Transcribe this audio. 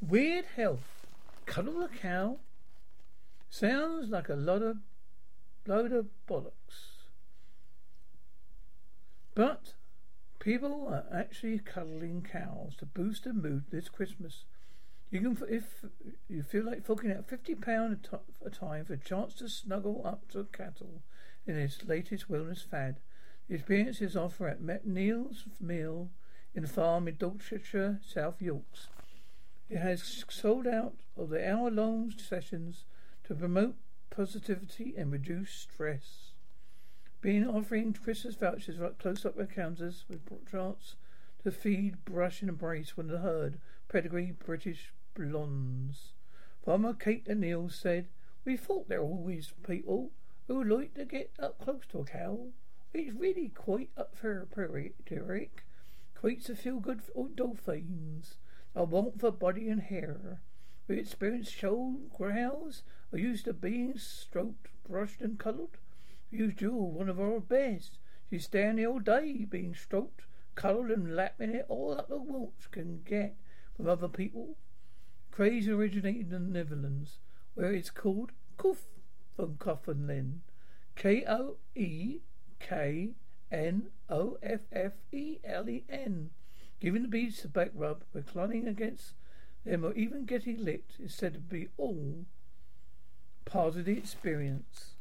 Weird health. Cuddle a cow. Sounds like a lot of load of bollocks. But people are actually cuddling cows to boost their mood this Christmas. You can, if you feel like forking out fifty pound a time for a chance to snuggle up to cattle in its latest wellness fad. The experience is offered at Neil's Mill in the farm in Dorsetshire, South Yorks. It has sold out of the hour-long sessions to promote positivity and reduce stress. Being offering Christmas vouchers right close up encounters with chance to feed, brush, and embrace one of the herd pedigree British blondes. Farmer Kate Neil said, We thought there were always people who like to get up close to a cow. It's really quite up for a Derek. Quite a feel good old dolphins. I want for body and hair. We experience show growls are used to being stroked, brushed and coloured. We used Jewel, one of our best. She's standing all day being stroked, coloured and lapping it all that the watch can get from other people. Craze originated in the Netherlands, where it's called Koof from Koffenlin. K O E K N O F F E L E N. Giving the beads a back rub, reclining against them, or even getting licked is said to be all part of the experience.